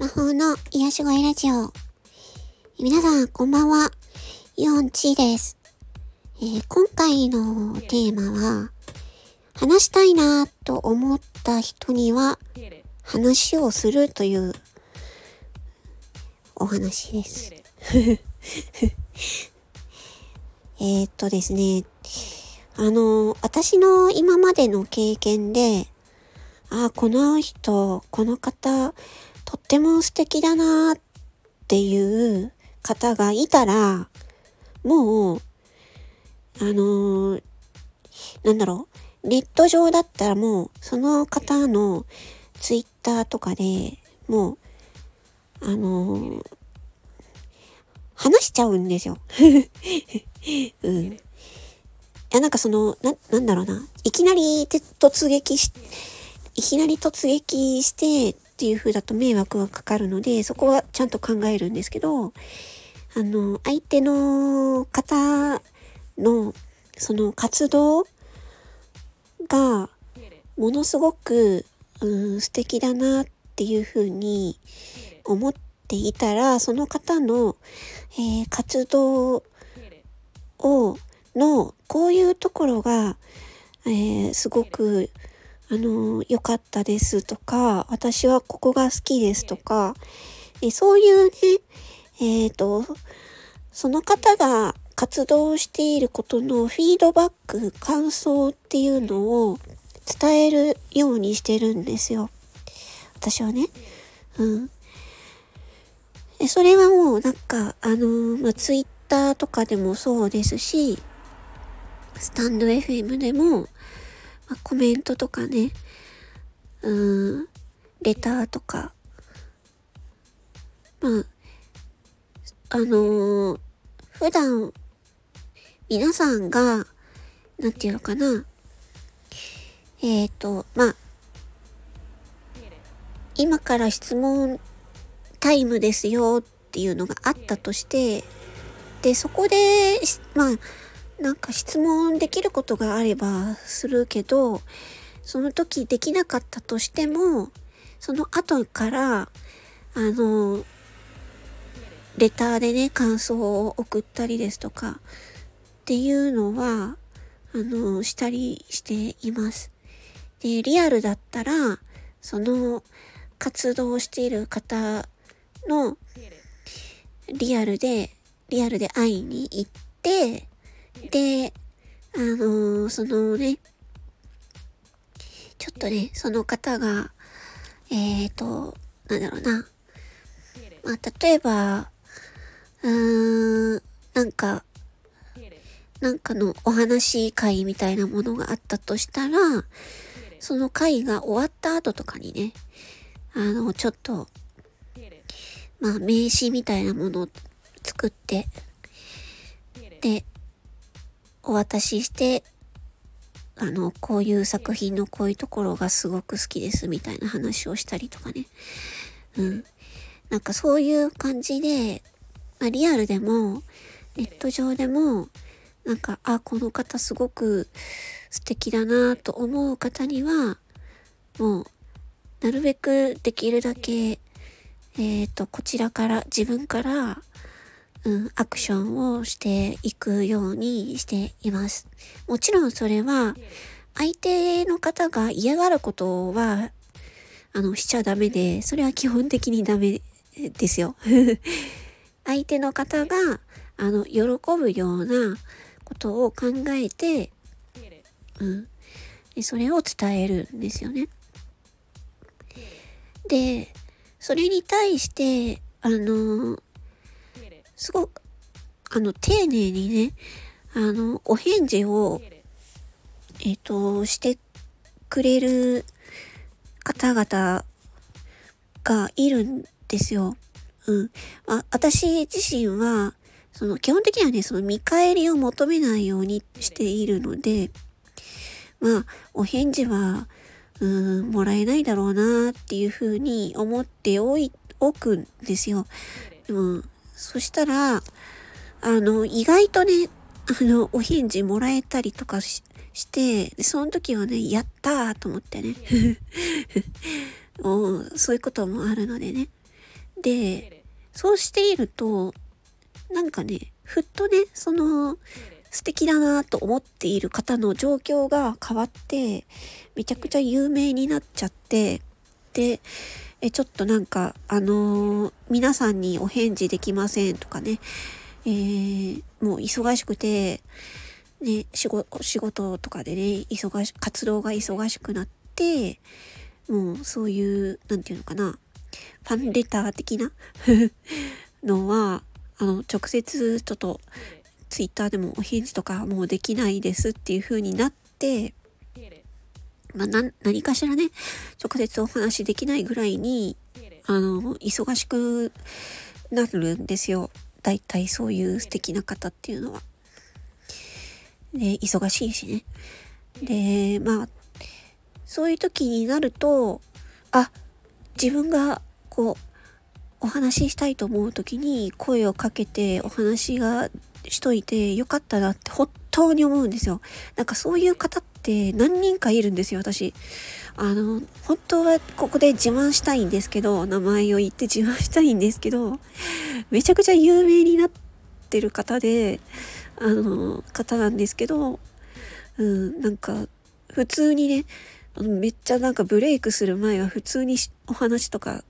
魔法の癒し声ラジオ。皆さん、こんばんは。イオンチーです。えー、今回のテーマは、話したいなと思った人には、話をするというお話です。えっとですね、あの、私の今までの経験で、あ、この人、この方、とっても素敵だなっていう方がいたら、もう、あのー、なんだろう、ネット上だったらもう、その方のツイッターとかでもう、あのー、話しちゃうんですよ。うん。いや、なんかその、な、なんだろうな。いきなり突撃し、いきなり突撃してっていう風だと迷惑がかかるので、そこはちゃんと考えるんですけど、あの、相手の方の、その活動が、ものすごく、うん、素敵だなっていう風に思っていたら、その方の、えー、活動をのこういうところが、えー、すごくあの良かったですとか私はここが好きですとか、えそういうねえっ、ー、とその方が活動していることのフィードバック感想っていうのを伝えるようにしてるんですよ。私はね。うん。それはもうなんかあのまあ、ツイッターとかでもそうですしスタンド FM でも、まあ、コメントとかね、うん、レターとか、まあ、あのー、普段、皆さんが、なんていうのかな、えっ、ー、と、まあ、今から質問タイムですよっていうのがあったとして、で、そこで、まあ、なんか質問できることがあればするけど、その時できなかったとしても、その後から、あの、レターでね、感想を送ったりですとか、っていうのは、あの、したりしています。で、リアルだったら、その活動をしている方のリアルで、リアルで会いに行って、で、あのー、そのね、ちょっとね、その方が、えっ、ー、と、なんだろうな。まあ、例えば、うーん、なんか、なんかのお話会みたいなものがあったとしたら、その会が終わった後とかにね、あの、ちょっと、まあ、名刺みたいなものを作って、で、お渡しして、あの、こういう作品のこういうところがすごく好きですみたいな話をしたりとかね。うん。なんかそういう感じで、まあ、リアルでも、ネット上でも、なんか、あ、この方すごく素敵だなと思う方には、もう、なるべくできるだけ、えっ、ー、と、こちらから、自分から、うん、アクションをしていくようにしています。もちろんそれは、相手の方が嫌がることは、あの、しちゃダメで、それは基本的にダメですよ。相手の方が、あの、喜ぶようなことを考えて、うん。それを伝えるんですよね。で、それに対して、あの、すごく、あの、丁寧にね、あの、お返事を、えっ、ー、と、してくれる方々がいるんですよ。うん。あ、私自身は、その、基本的にはね、その見返りを求めないようにしているので、まあ、お返事は、うん、もらえないだろうなっていうふうに思っておい、おくんですよ。でも、そしたら、あの、意外とね、あの、お返事もらえたりとかしして、その時はね、やったーと思ってね。う、そういうこともあるのでね。で、そうしていると、なんかね、ふっとね、その、素敵だなと思っている方の状況が変わって、めちゃくちゃ有名になっちゃって、で、えちょっとなんか、あのー、皆さんにお返事できませんとかね、えー、もう忙しくて、ね、仕事、仕事とかでね、忙し、活動が忙しくなって、もうそういう、なんていうのかな、ファンレター的な？のは、あの、直接ちょっと、ツイッターでもお返事とかもうできないですっていう風になって、まあ、何かしらね、直接お話できないぐらいに、あの、忙しくなるんですよ。大体そういう素敵な方っていうのは。で、忙しいしね。で、まあ、そういう時になると、あ、自分がこう、お話ししたいと思う時に声をかけてお話がしといてよかったなって本当に思うんですよ。なんかそういう方って何人かいるんですよ、私。あの、本当はここで自慢したいんですけど、名前を言って自慢したいんですけど、めちゃくちゃ有名になってる方で、あの、方なんですけど、うん、なんか、普通にね、めっちゃなんかブレイクする前は普通にお話とか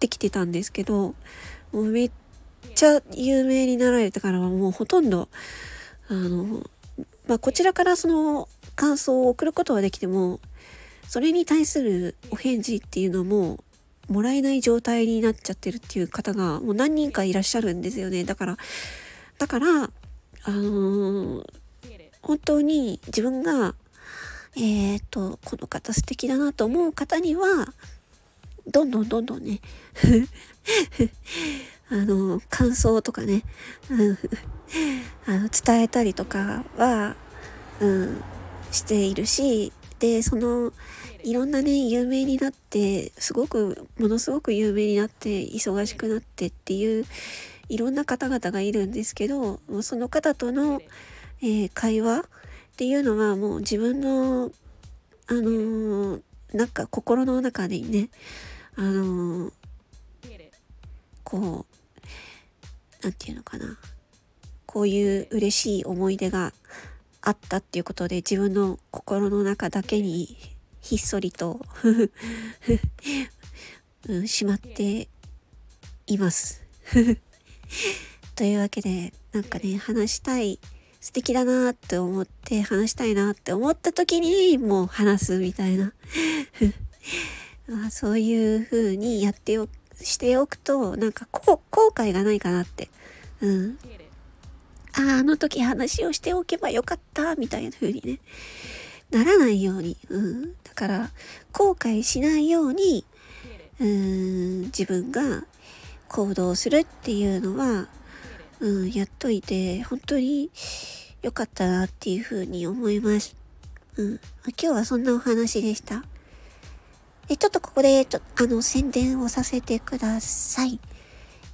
できてたんですけど、もうめっちゃ有名になられてからはもうほとんど、あの、まあ、こちらからその感想を送ることはできても、それに対するお返事っていうのももらえない状態になっちゃってるっていう方がもう何人かいらっしゃるんですよね。だから、だから、あのー、本当に自分が、えっ、ー、と、この方素敵だなと思う方には、どんどんどんどんね あの、感想とかね、あの伝えたりとかは、うん、しているし、で、その、いろんなね、有名になって、すごく、ものすごく有名になって、忙しくなってっていう、いろんな方々がいるんですけど、その方との、えー、会話っていうのはもう自分の、あのー、なんか心の中でね、あのー、こう、なんていうのかな。こういう嬉しい思い出があったっていうことで自分の心の中だけにひっそりと うん、しまっています というわけで、なんかね、話したい、素敵だなって思って話したいなって思った時にもう話すみたいな まあ、そういう風にやってお、しておくと、なんか後悔がないかなって。うん。ああ、の時話をしておけばよかった、みたいな風にね、ならないように。うん。だから、後悔しないように、うん、自分が行動するっていうのは、うん、やっといて、本当に良かったなっていう風に思います。うん。今日はそんなお話でした。え、ちょっとここで、ちょ、あの、宣伝をさせてください。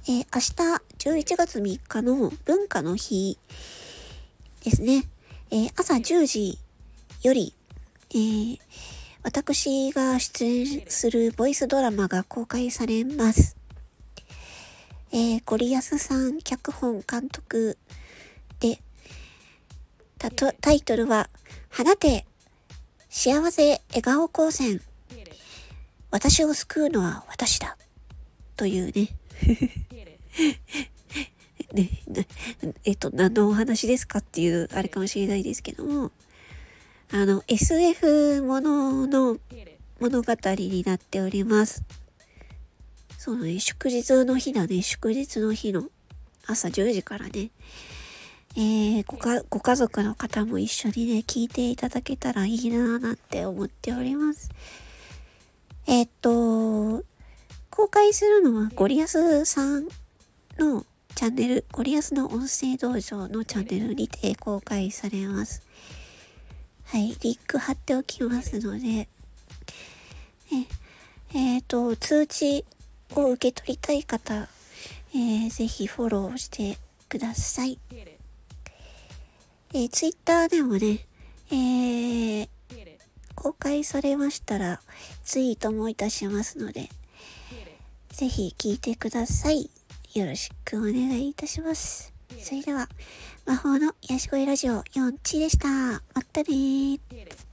えー、明日11月3日の文化の日ですね。えー、朝10時より、えー、私が出演するボイスドラマが公開されます。えー、ゴリアスさん脚本監督で、タイトルは、放て、幸せ笑顔光線。私を救うのは私だ。というね。ね、えっと、何のお話ですかっていう、あれかもしれないですけども、あの、SF ものの物語になっております。そうね、祝日の日だね、祝日の日の朝10時からね、えー、ごか、ご家族の方も一緒にね、聞いていただけたらいいなぁなんて思っております。えー、っと、公開するのはゴリアスさんのチャンネル、ゴリアスの音声道場のチャンネルにて公開されます。はい、リンク貼っておきますので、え、えっ、と、通知を受け取りたい方、えー、ぜひフォローしてください。えー、ツイッターでもね、えー、公開されましたら、ツイートもいたしますので、ぜひ聞いてください。よろしくお願いいたします。それでは、魔法の癒し声ラジオ4チでした。またねー。